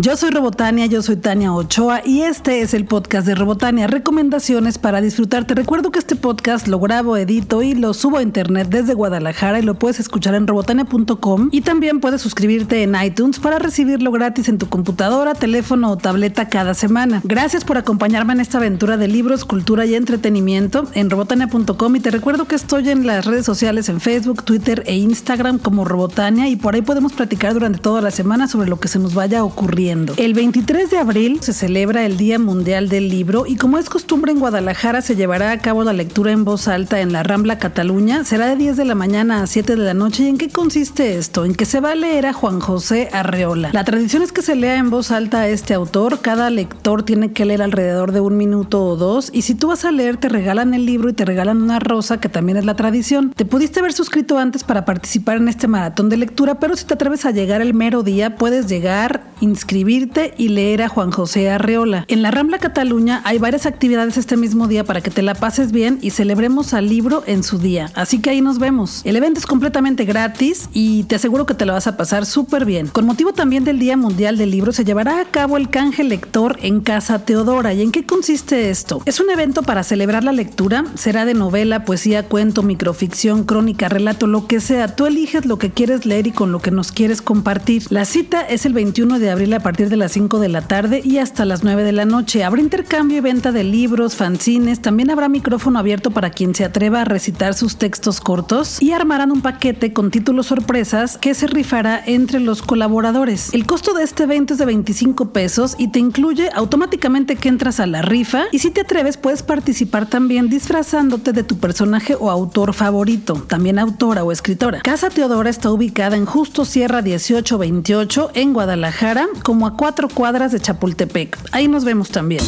Yo soy Robotania, yo soy Tania Ochoa y este es el podcast de Robotania, recomendaciones para disfrutar. Te recuerdo que este podcast lo grabo, edito y lo subo a internet desde Guadalajara y lo puedes escuchar en robotania.com y también puedes suscribirte en iTunes para recibirlo gratis en tu computadora, teléfono o tableta cada semana. Gracias por acompañarme en esta aventura de libros, cultura y entretenimiento en robotania.com y te recuerdo que estoy en las redes sociales en Facebook, Twitter e Instagram como Robotania y por ahí podemos platicar durante toda la semana sobre lo que se nos vaya el 23 de abril se celebra el Día Mundial del Libro y como es costumbre en Guadalajara se llevará a cabo la lectura en voz alta en la Rambla Cataluña. Será de 10 de la mañana a 7 de la noche. ¿Y en qué consiste esto? En que se va a leer a Juan José Arreola. La tradición es que se lea en voz alta a este autor. Cada lector tiene que leer alrededor de un minuto o dos. Y si tú vas a leer, te regalan el libro y te regalan una rosa, que también es la tradición. Te pudiste haber suscrito antes para participar en este maratón de lectura, pero si te atreves a llegar el mero día, puedes llegar, inscribirte y leer a Juan José Arreola. En la Rambla Cataluña hay varias actividades este mismo día para que te la pases bien y celebremos al libro en su día. Así que ahí nos vemos. El evento es completamente gratis y te aseguro que te lo vas a pasar súper bien. Con motivo también del Día Mundial del Libro se llevará a cabo el canje lector en Casa Teodora. ¿Y en qué consiste esto? Es un evento para celebrar la lectura. Será de novela, poesía, cuento, microficción, crónica, relato, lo que sea. Tú eliges lo que quieres leer y con lo que nos quieres compartir. La cita es el 21 de abril a partir de las 5 de la tarde y hasta las 9 de la noche. Habrá intercambio y venta de libros, fanzines, también habrá micrófono abierto para quien se atreva a recitar sus textos cortos y armarán un paquete con títulos sorpresas que se rifará entre los colaboradores. El costo de este evento es de 25 pesos y te incluye automáticamente que entras a la rifa y si te atreves puedes participar también disfrazándote de tu personaje o autor favorito, también autora o escritora. Casa Teodora está ubicada en Justo Sierra 1828 en Guadalajara, como a cuatro cuadras de Chapultepec. Ahí nos vemos también.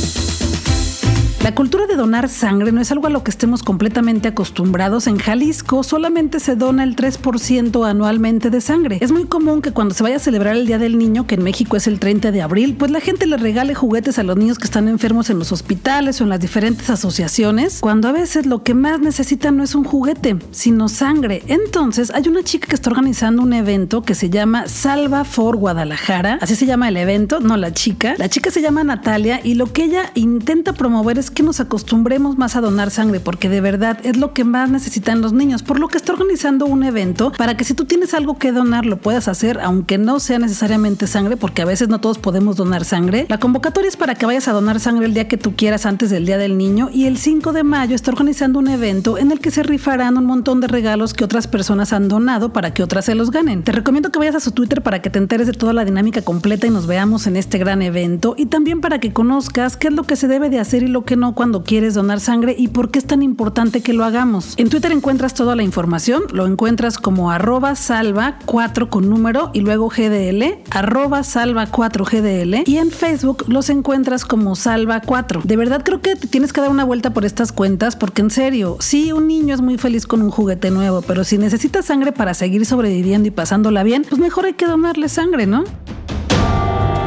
La cultura de donar sangre no es algo a lo que estemos completamente acostumbrados. En Jalisco solamente se dona el 3% anualmente de sangre. Es muy común que cuando se vaya a celebrar el Día del Niño, que en México es el 30 de abril, pues la gente le regale juguetes a los niños que están enfermos en los hospitales o en las diferentes asociaciones, cuando a veces lo que más necesitan no es un juguete, sino sangre. Entonces hay una chica que está organizando un evento que se llama Salva for Guadalajara. Así se llama el evento, no la chica. La chica se llama Natalia y lo que ella intenta promover es que nos acostumbremos más a donar sangre, porque de verdad es lo que más necesitan los niños, por lo que está organizando un evento para que si tú tienes algo que donar, lo puedas hacer, aunque no sea necesariamente sangre, porque a veces no todos podemos donar sangre. La convocatoria es para que vayas a donar sangre el día que tú quieras antes del Día del Niño y el 5 de mayo está organizando un evento en el que se rifarán un montón de regalos que otras personas han donado para que otras se los ganen. Te recomiendo que vayas a su Twitter para que te enteres de toda la dinámica completa y nos veamos en este gran evento y también para que conozcas qué es lo que se debe de hacer y lo que no cuando quieres donar sangre y por qué es tan importante que lo hagamos. En Twitter encuentras toda la información, lo encuentras como arroba salva 4 con número y luego GDL, arroba salva 4 GDL y en Facebook los encuentras como salva 4. De verdad creo que tienes que dar una vuelta por estas cuentas porque en serio, sí, un niño es muy feliz con un juguete nuevo, pero si necesitas sangre para seguir sobreviviendo y pasándola bien, pues mejor hay que donarle sangre, ¿no?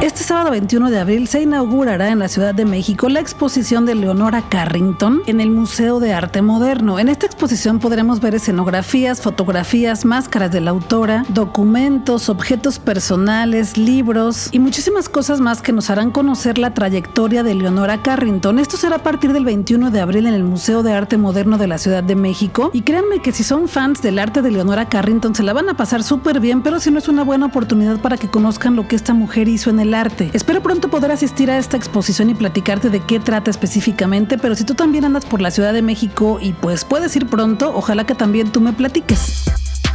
Este sábado 21 de abril se inaugurará en la Ciudad de México la exposición de Leonora Carrington en el Museo de Arte Moderno. En esta exposición podremos ver escenografías, fotografías, máscaras de la autora, documentos, objetos personales, libros y muchísimas cosas más que nos harán conocer la trayectoria de Leonora Carrington. Esto será a partir del 21 de abril en el Museo de Arte Moderno de la Ciudad de México y créanme que si son fans del arte de Leonora Carrington se la van a pasar súper bien, pero si no es una buena oportunidad para que conozcan lo que esta mujer hizo en el Espero pronto poder asistir a esta exposición y platicarte de qué trata específicamente, pero si tú también andas por la Ciudad de México y pues puedes ir pronto, ojalá que también tú me platiques.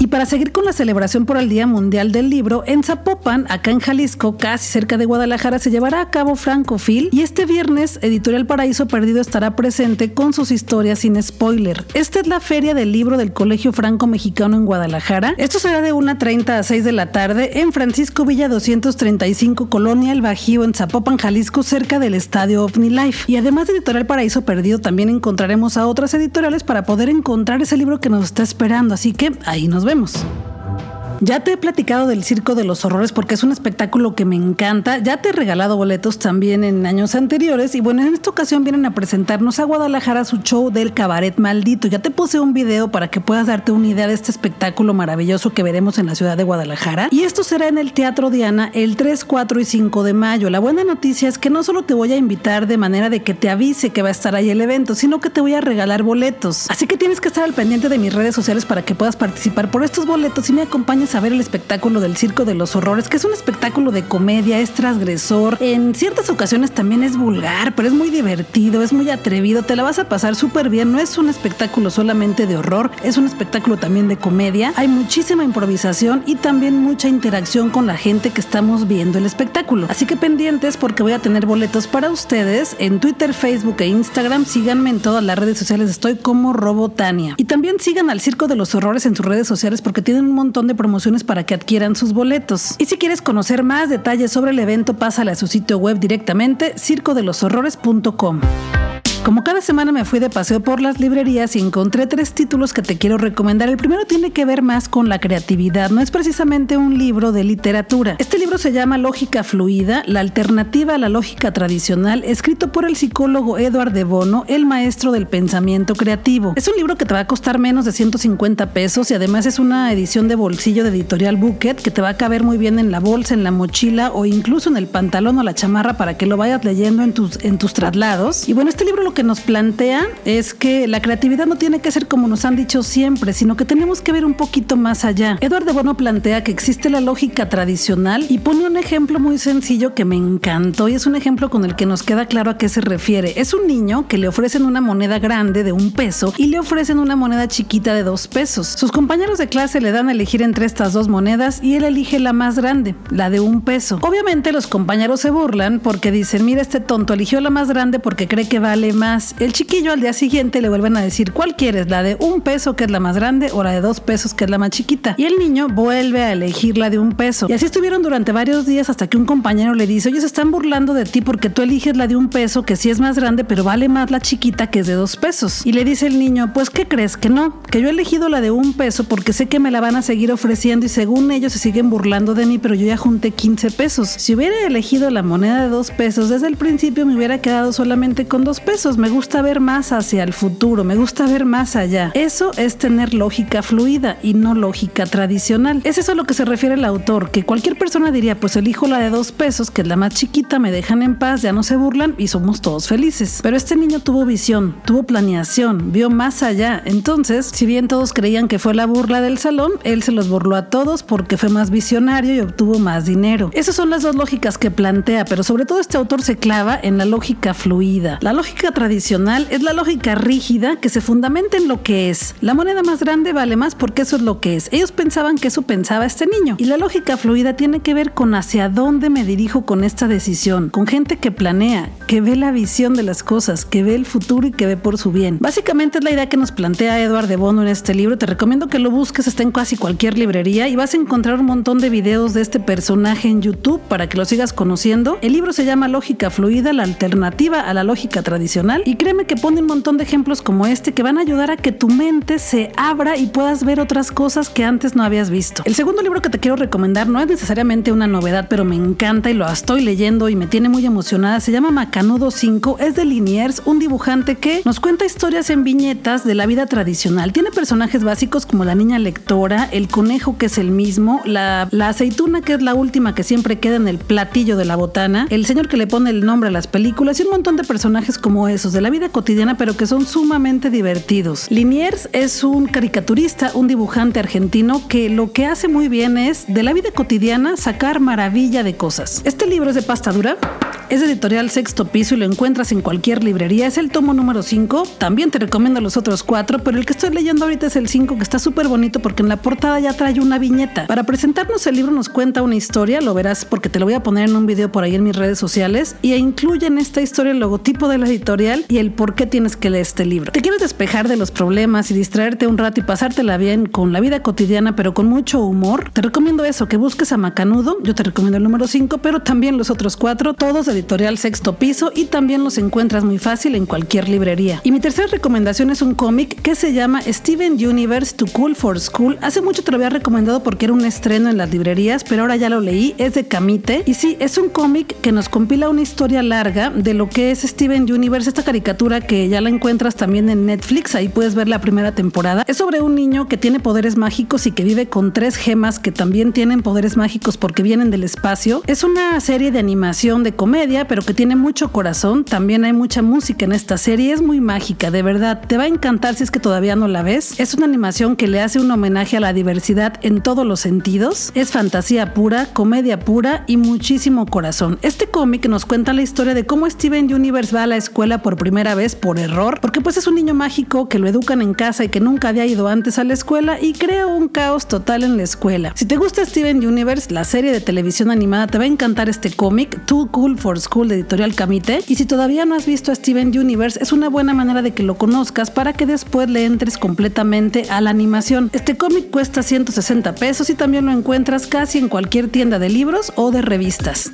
Y para seguir con la celebración por el Día Mundial del Libro, en Zapopan, acá en Jalisco, casi cerca de Guadalajara, se llevará a cabo Francofil y este viernes Editorial Paraíso Perdido estará presente con sus historias sin spoiler. Esta es la feria del libro del Colegio Franco Mexicano en Guadalajara. Esto será de 1.30 a 6 de la tarde en Francisco Villa 235 Colonia El Bajío en Zapopan, Jalisco, cerca del estadio OVNI Life. Y además de Editorial Paraíso Perdido, también encontraremos a otras editoriales para poder encontrar ese libro que nos está esperando. Así que ahí nos vemos vemos. Ya te he platicado del Circo de los Horrores porque es un espectáculo que me encanta. Ya te he regalado boletos también en años anteriores y bueno, en esta ocasión vienen a presentarnos a Guadalajara su show del Cabaret Maldito. Ya te puse un video para que puedas darte una idea de este espectáculo maravilloso que veremos en la ciudad de Guadalajara. Y esto será en el Teatro Diana el 3, 4 y 5 de mayo. La buena noticia es que no solo te voy a invitar de manera de que te avise que va a estar ahí el evento, sino que te voy a regalar boletos. Así que tienes que estar al pendiente de mis redes sociales para que puedas participar por estos boletos y me acompañes a ver el espectáculo del Circo de los Horrores, que es un espectáculo de comedia, es transgresor, en ciertas ocasiones también es vulgar, pero es muy divertido, es muy atrevido, te la vas a pasar súper bien, no es un espectáculo solamente de horror, es un espectáculo también de comedia, hay muchísima improvisación y también mucha interacción con la gente que estamos viendo el espectáculo. Así que pendientes porque voy a tener boletos para ustedes en Twitter, Facebook e Instagram, síganme en todas las redes sociales, estoy como Robotania. Y también sigan al Circo de los Horrores en sus redes sociales porque tienen un montón de promociones para que adquieran sus boletos. Y si quieres conocer más detalles sobre el evento, pásale a su sitio web directamente circodeloshorrores.com. Como cada semana me fui de paseo por las librerías y encontré tres títulos que te quiero recomendar. El primero tiene que ver más con la creatividad, no es precisamente un libro de literatura. Este libro se llama Lógica Fluida, la alternativa a la lógica tradicional, escrito por el psicólogo Edward de Bono, el maestro del pensamiento creativo. Es un libro que te va a costar menos de 150 pesos y además es una edición de bolsillo de editorial Bucket que te va a caber muy bien en la bolsa, en la mochila o incluso en el pantalón o la chamarra para que lo vayas leyendo en tus, en tus traslados. Y bueno, este libro lo que nos plantea es que la creatividad no tiene que ser como nos han dicho siempre, sino que tenemos que ver un poquito más allá. Eduardo Bono plantea que existe la lógica tradicional y pone un ejemplo muy sencillo que me encantó y es un ejemplo con el que nos queda claro a qué se refiere. Es un niño que le ofrecen una moneda grande de un peso y le ofrecen una moneda chiquita de dos pesos. Sus compañeros de clase le dan a elegir entre estas dos monedas y él elige la más grande, la de un peso. Obviamente los compañeros se burlan porque dicen, mira este tonto eligió la más grande porque cree que vale más. El chiquillo al día siguiente le vuelven a decir, ¿cuál quieres? ¿La de un peso que es la más grande o la de dos pesos que es la más chiquita? Y el niño vuelve a elegir la de un peso. Y así estuvieron durante varios días hasta que un compañero le dice, oye, se están burlando de ti porque tú eliges la de un peso que sí es más grande, pero vale más la chiquita que es de dos pesos. Y le dice el niño, pues ¿qué crees? Que no, que yo he elegido la de un peso porque sé que me la van a seguir ofreciendo y según ellos se siguen burlando de mí, pero yo ya junté 15 pesos. Si hubiera elegido la moneda de dos pesos desde el principio me hubiera quedado solamente con dos pesos. Me gusta ver más hacia el futuro, me gusta ver más allá. Eso es tener lógica fluida y no lógica tradicional. Es eso a lo que se refiere el autor, que cualquier persona diría, pues elijo la de dos pesos, que es la más chiquita, me dejan en paz, ya no se burlan y somos todos felices. Pero este niño tuvo visión, tuvo planeación, vio más allá. Entonces, si bien todos creían que fue la burla del salón, él se los burló a todos porque fue más visionario y obtuvo más dinero. Esas son las dos lógicas que plantea, pero sobre todo este autor se clava en la lógica fluida. La lógica tradicional es la lógica rígida que se fundamenta en lo que es. La moneda más grande vale más porque eso es lo que es. Ellos pensaban que eso pensaba este niño. Y la lógica fluida tiene que ver con hacia dónde me dirijo con esta decisión, con gente que planea, que ve la visión de las cosas, que ve el futuro y que ve por su bien. Básicamente es la idea que nos plantea Eduard de Bono en este libro. Te recomiendo que lo busques, está en casi cualquier librería y vas a encontrar un montón de videos de este personaje en YouTube para que lo sigas conociendo. El libro se llama Lógica Fluida, la alternativa a la lógica tradicional y créeme que pone un montón de ejemplos como este que van a ayudar a que tu mente se abra y puedas ver otras cosas que antes no habías visto. El segundo libro que te quiero recomendar no es necesariamente una novedad, pero me encanta y lo estoy leyendo y me tiene muy emocionada. Se llama Macanudo 5, es de Liniers, un dibujante que nos cuenta historias en viñetas de la vida tradicional. Tiene personajes básicos como la niña lectora, el conejo que es el mismo, la, la aceituna que es la última que siempre queda en el platillo de la botana, el señor que le pone el nombre a las películas y un montón de personajes como de la vida cotidiana, pero que son sumamente divertidos. Liniers es un caricaturista, un dibujante argentino que lo que hace muy bien es de la vida cotidiana sacar maravilla de cosas. Este libro es de pasta dura, es editorial Sexto Piso y lo encuentras en cualquier librería. Es el tomo número 5. También te recomiendo los otros cuatro, pero el que estoy leyendo ahorita es el 5, que está súper bonito porque en la portada ya trae una viñeta. Para presentarnos el libro nos cuenta una historia, lo verás porque te lo voy a poner en un video por ahí en mis redes sociales, y incluye en esta historia el logotipo de la editorial y el por qué tienes que leer este libro. ¿Te quieres despejar de los problemas y distraerte un rato y pasártela bien con la vida cotidiana, pero con mucho humor? Te recomiendo eso, que busques a Macanudo. Yo te recomiendo el número 5, pero también los otros cuatro, todos de editorial Sexto Piso y también los encuentras muy fácil en cualquier librería. Y mi tercera recomendación es un cómic que se llama Steven Universe to Cool for School. Hace mucho te lo había recomendado porque era un estreno en las librerías, pero ahora ya lo leí, es de Camite. Y sí, es un cómic que nos compila una historia larga de lo que es Steven Universe, esta caricatura que ya la encuentras también en Netflix, ahí puedes ver la primera temporada. Es sobre un niño que tiene poderes mágicos y que vive con tres gemas que también tienen poderes mágicos porque vienen del espacio. Es una serie de animación de comedia, pero que tiene mucho corazón. También hay mucha música en esta serie, es muy mágica, de verdad. Te va a encantar si es que todavía no la ves. Es una animación que le hace un homenaje a la diversidad en todos los sentidos. Es fantasía pura, comedia pura y muchísimo corazón. Este cómic nos cuenta la historia de cómo Steven Universe va a la escuela por primera vez por error, porque pues es un niño mágico que lo educan en casa y que nunca había ido antes a la escuela y crea un caos total en la escuela. Si te gusta Steven Universe, la serie de televisión animada, te va a encantar este cómic, Too Cool for School de Editorial Camite. Y si todavía no has visto a Steven Universe, es una buena manera de que lo conozcas para que después le entres completamente a la animación. Este cómic cuesta 160 pesos y también lo encuentras casi en cualquier tienda de libros o de revistas.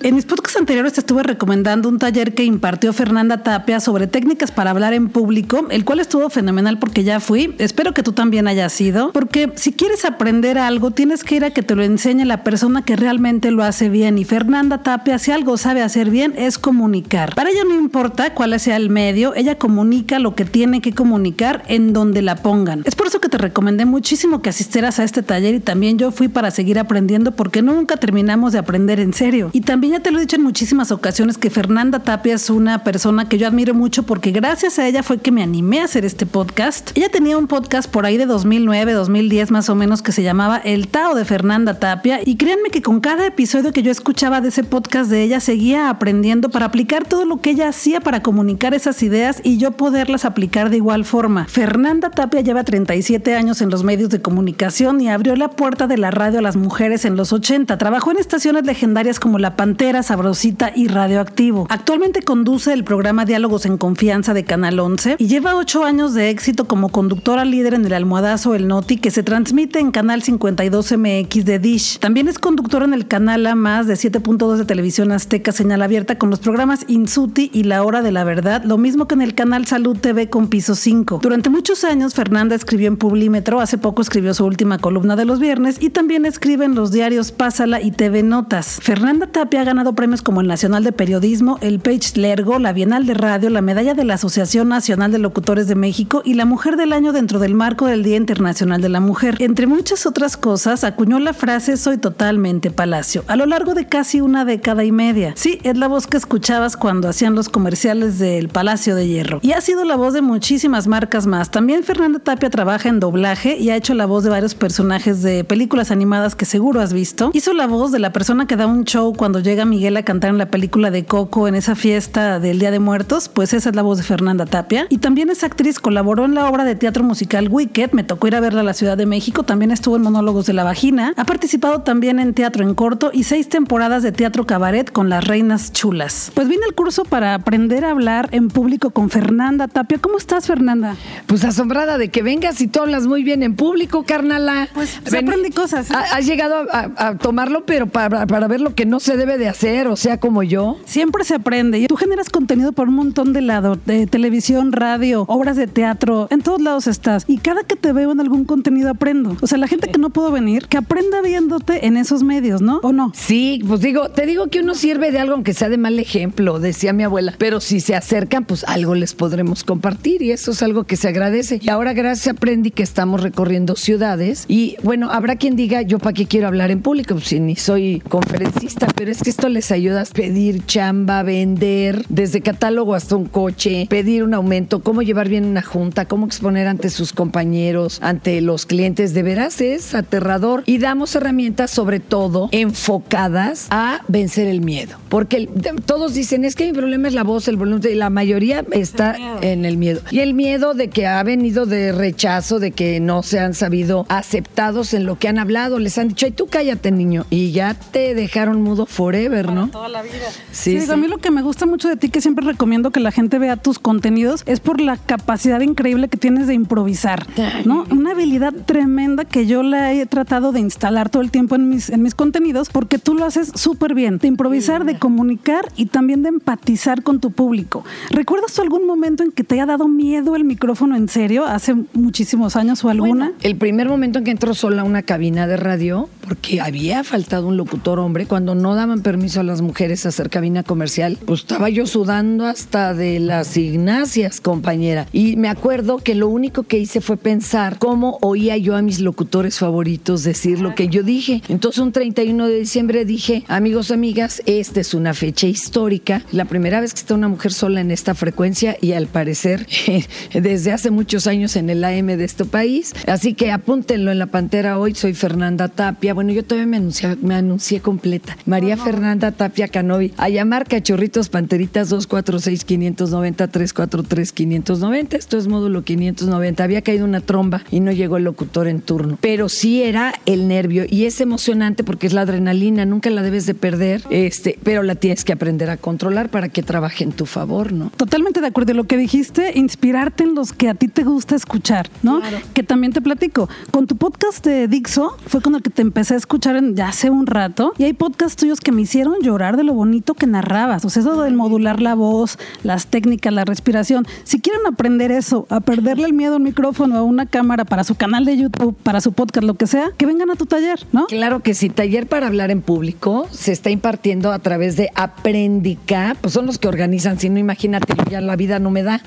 En mis podcasts anteriores te estuve recomendando un taller que impartió Fernanda Tapia sobre técnicas para hablar en público, el cual estuvo fenomenal porque ya fui. Espero que tú también hayas ido, porque si quieres aprender algo, tienes que ir a que te lo enseñe la persona que realmente lo hace bien. Y Fernanda Tapia, si algo sabe hacer bien, es comunicar. Para ella no importa cuál sea el medio, ella comunica lo que tiene que comunicar en donde la pongan. Es por eso que te recomendé muchísimo que asistieras a este taller y también yo fui para seguir aprendiendo porque nunca terminamos de aprender en serio. Y también ya te lo he dicho en muchísimas ocasiones que Fernanda Tapia es una persona que yo admiro mucho porque gracias a ella fue que me animé a hacer este podcast. Ella tenía un podcast por ahí de 2009, 2010 más o menos que se llamaba El Tao de Fernanda Tapia y créanme que con cada episodio que yo escuchaba de ese podcast de ella seguía aprendiendo para aplicar todo lo que ella hacía para comunicar esas ideas y yo poderlas aplicar de igual forma. Fernanda Tapia lleva 37 años en los medios de comunicación y abrió la puerta de la radio a las mujeres en los 80. Trabajó en estaciones legendarias como La Pantera Sabrosita y Radioactivo. Actualmente conduce el programa Diálogos en Confianza de Canal 11 y lleva ocho años de éxito como conductora líder en el almohadazo El Noti que se transmite en Canal 52 MX de Dish. También es conductora en el canal A más de 7.2 de Televisión Azteca Señal Abierta con los programas Insuti y La Hora de la Verdad, lo mismo que en el canal Salud TV con Piso 5. Durante muchos años Fernanda escribió en Publímetro, hace poco escribió su última columna de los viernes y también escribe en los diarios Pásala y TV Notas. Fernanda Tapia ganado premios como el Nacional de Periodismo, el Page Lergo, la Bienal de Radio, la Medalla de la Asociación Nacional de Locutores de México y la Mujer del Año dentro del marco del Día Internacional de la Mujer. Entre muchas otras cosas, acuñó la frase Soy totalmente Palacio, a lo largo de casi una década y media. Sí, es la voz que escuchabas cuando hacían los comerciales del Palacio de Hierro. Y ha sido la voz de muchísimas marcas más. También Fernanda Tapia trabaja en doblaje y ha hecho la voz de varios personajes de películas animadas que seguro has visto. Hizo la voz de la persona que da un show cuando llega Miguel a cantar en la película de Coco en esa fiesta del Día de Muertos, pues esa es la voz de Fernanda Tapia. Y también es actriz, colaboró en la obra de teatro musical Wicked, me tocó ir a verla a la Ciudad de México, también estuvo en Monólogos de la Vagina, ha participado también en teatro en corto y seis temporadas de teatro cabaret con las reinas chulas. Pues vine al curso para aprender a hablar en público con Fernanda Tapia. ¿Cómo estás, Fernanda? Pues asombrada de que vengas y tú hablas muy bien en público, carnala. Pues se aprende cosas. ¿eh? Has llegado a, a, tomarlo, pero para, para ver lo que no se debe de hacer, o sea, como yo. Siempre se aprende. Tú generas contenido por un montón de lados, de televisión, radio, obras de teatro, en todos lados estás. Y cada que te veo en algún contenido aprendo. O sea, la gente que no puedo venir, que aprenda viéndote en esos medios, ¿no? ¿O no? Sí, pues digo, te digo que uno sirve de algo aunque sea de mal ejemplo, decía mi abuela. Pero si se acercan, pues algo les podremos compartir y eso es algo que se agradece. Y ahora gracias a Prendi que estamos recorriendo ciudades y bueno, habrá quien diga, yo para qué quiero hablar en público, pues si ni soy conferencista, pero es que esto les ayuda a pedir chamba, vender, desde catálogo hasta un coche, pedir un aumento, cómo llevar bien una junta, cómo exponer ante sus compañeros, ante los clientes, de veras es aterrador. Y damos herramientas sobre todo enfocadas a vencer el miedo, porque todos dicen, es que mi problema es la voz, el volumen, y la mayoría está en el miedo. Y el miedo de que ha venido de rechazo, de que no se han sabido aceptados en lo que han hablado, les han dicho, ay, tú cállate niño, y ya te dejaron mudo forever. Forever, ¿no? Toda la vida. Sí, Sí, digo, a mí lo que me gusta mucho de ti, que siempre recomiendo que la gente vea tus contenidos, es por la capacidad increíble que tienes de improvisar, ¿no? Una habilidad tremenda que yo la he tratado de instalar todo el tiempo en mis, en mis contenidos, porque tú lo haces súper bien, de improvisar, de comunicar y también de empatizar con tu público. ¿Recuerdas tú algún momento en que te haya dado miedo el micrófono en serio, hace muchísimos años o alguna? El primer momento en que entró sola a una cabina de radio, porque había faltado un locutor hombre, cuando no daban permiso a las mujeres hacer cabina comercial, pues estaba yo sudando hasta de las ignacias, compañera. Y me acuerdo que lo único que hice fue pensar cómo oía yo a mis locutores favoritos decir lo que yo dije. Entonces un 31 de diciembre dije, amigos, amigas, esta es una fecha histórica, la primera vez que está una mujer sola en esta frecuencia y al parecer desde hace muchos años en el AM de este país. Así que apúntenlo en la pantera hoy, soy Fernanda Tapia. Bueno, yo todavía me anuncié, me anuncié completa. María Fernanda Tapia Canovi. A llamar cachorritos panteritas 246 590 343 590. Esto es módulo 590. Había caído una tromba y no llegó el locutor en turno. Pero sí era el nervio y es emocionante porque es la adrenalina, nunca la debes de perder, este, pero la tienes que aprender a controlar para que trabaje en tu favor, ¿no? Totalmente de acuerdo. Lo que dijiste, inspirarte en los que a ti te gusta escuchar, ¿no? Que también te platico. Con tu podcast de Dixo fue con el que te empecé a escuchar en- ya hace un rato. Y hay podcasts tuyos que me hicieron llorar de lo bonito que narrabas. O sea, eso del modular la voz, las técnicas, la respiración. Si quieren aprender eso, a perderle el miedo a un micrófono, a una cámara, para su canal de YouTube, para su podcast, lo que sea, que vengan a tu taller, ¿no? Claro que sí, taller para hablar en público se está impartiendo a través de Aprendica, pues son los que organizan, si no imagínate, ya la vida no me da.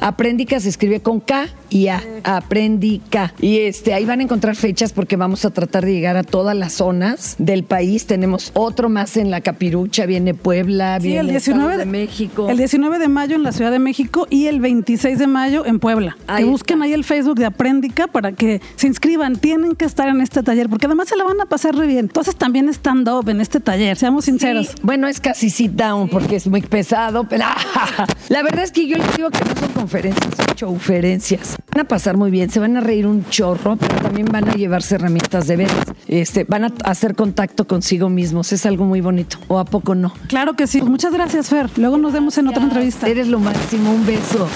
Aprendica se escribe con K y A, Aprendica. Y este ahí van a encontrar fechas porque vamos a tratar de llegar a todas las zonas del país. Tenemos otro más en la Capirucha, viene Puebla, Sí, viene el Estado 19 de México. El 19 de mayo en la Ciudad de México y el 26 de mayo en Puebla. Ahí que busquen está. ahí el Facebook de Aprendica para que se inscriban. Tienen que estar en este taller porque además se la van a pasar re bien. Entonces también stand-up en este taller, seamos sinceros. Sí, bueno, es casi sit down porque es muy pesado, pero la verdad es que yo les digo que no son conferencias, son showferencias. Van a pasar muy bien, se van a reír un chorro, pero también van a llevarse herramientas de veras. Este, van a hacer contacto consigo mismos, es algo muy bonito. ¿O a poco no? Claro que sí. Pues muchas gracias, Fer. Luego nos vemos en otra entrevista. Eres lo máximo, un beso.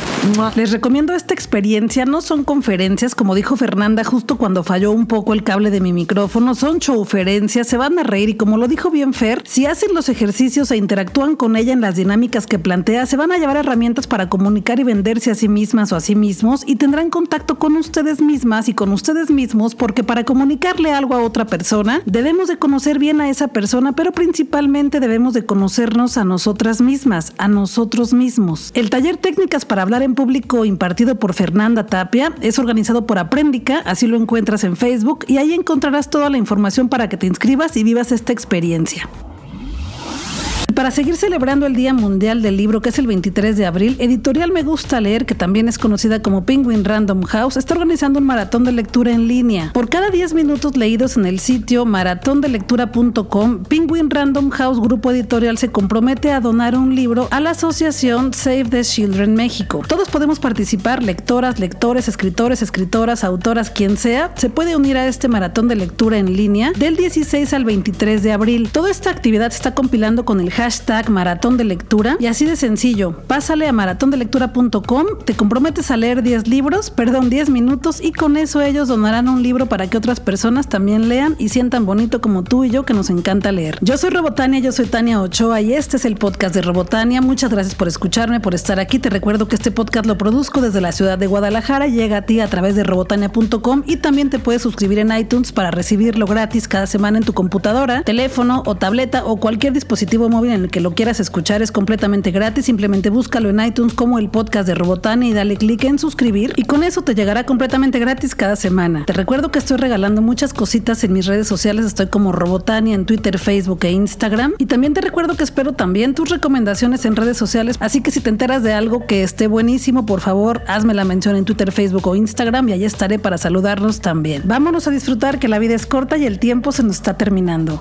Les recomiendo esta experiencia. No son conferencias, como dijo Fernanda justo cuando falló un poco el cable de mi micrófono. Son showferencias, se van a reír y como lo dijo bien Fer, si hacen los ejercicios e interactúan con ella en las dinámicas que plantea, se van a llevar herramientas para comunicar y venderse a sí mismas o a sí mismos y tendrán contacto con ustedes mismas y con ustedes mismos porque para comunicarle algo a otra persona debemos de conocer bien a esa persona, pero principalmente debemos de conocernos a nosotras mismas, a nosotros mismos. El taller Técnicas para hablar en público impartido por Fernanda Tapia es organizado por Aprendica, así lo encuentras en Facebook y ahí encontrarás toda la información para que te inscribas y vivas esta experiencia. Para seguir celebrando el Día Mundial del Libro, que es el 23 de abril, Editorial Me Gusta Leer, que también es conocida como Penguin Random House, está organizando un maratón de lectura en línea. Por cada 10 minutos leídos en el sitio maratondelectura.com, Penguin Random House Grupo Editorial se compromete a donar un libro a la asociación Save the Children México. Todos podemos participar, lectoras, lectores, escritores, escritoras, autoras, quien sea, se puede unir a este maratón de lectura en línea del 16 al 23 de abril. Toda esta actividad se está compilando con el hashtag maratón de lectura y así de sencillo. Pásale a maratondelectura.com, te comprometes a leer 10 libros, perdón, 10 minutos y con eso ellos donarán un libro para que otras personas también lean y sientan bonito como tú y yo que nos encanta leer. Yo soy Robotania, yo soy Tania Ochoa y este es el podcast de Robotania. Muchas gracias por escucharme, por estar aquí. Te recuerdo que este podcast lo produzco desde la ciudad de Guadalajara, llega a ti a través de robotania.com y también te puedes suscribir en iTunes para recibirlo gratis cada semana en tu computadora, teléfono o tableta o cualquier dispositivo móvil en el que lo quieras escuchar. Es completamente gratis, simplemente búscalo en iTunes como el podcast de Robotania y dale clic en suscribir y con eso te llegará completamente gratis cada semana. Te recuerdo que estoy regalando muchas cositas en mis redes sociales, estoy como Robotania en Twitter, Facebook e Instagram y también te recuerdo que espero también tus recomendaciones en redes sociales, así que si te enteras de algo que esté buenísimo, por favor, hazme la mención en Twitter, Facebook o Instagram y allí estaré para saludarnos también. Vámonos a disfrutar que la vida es corta y el tiempo se nos está terminando.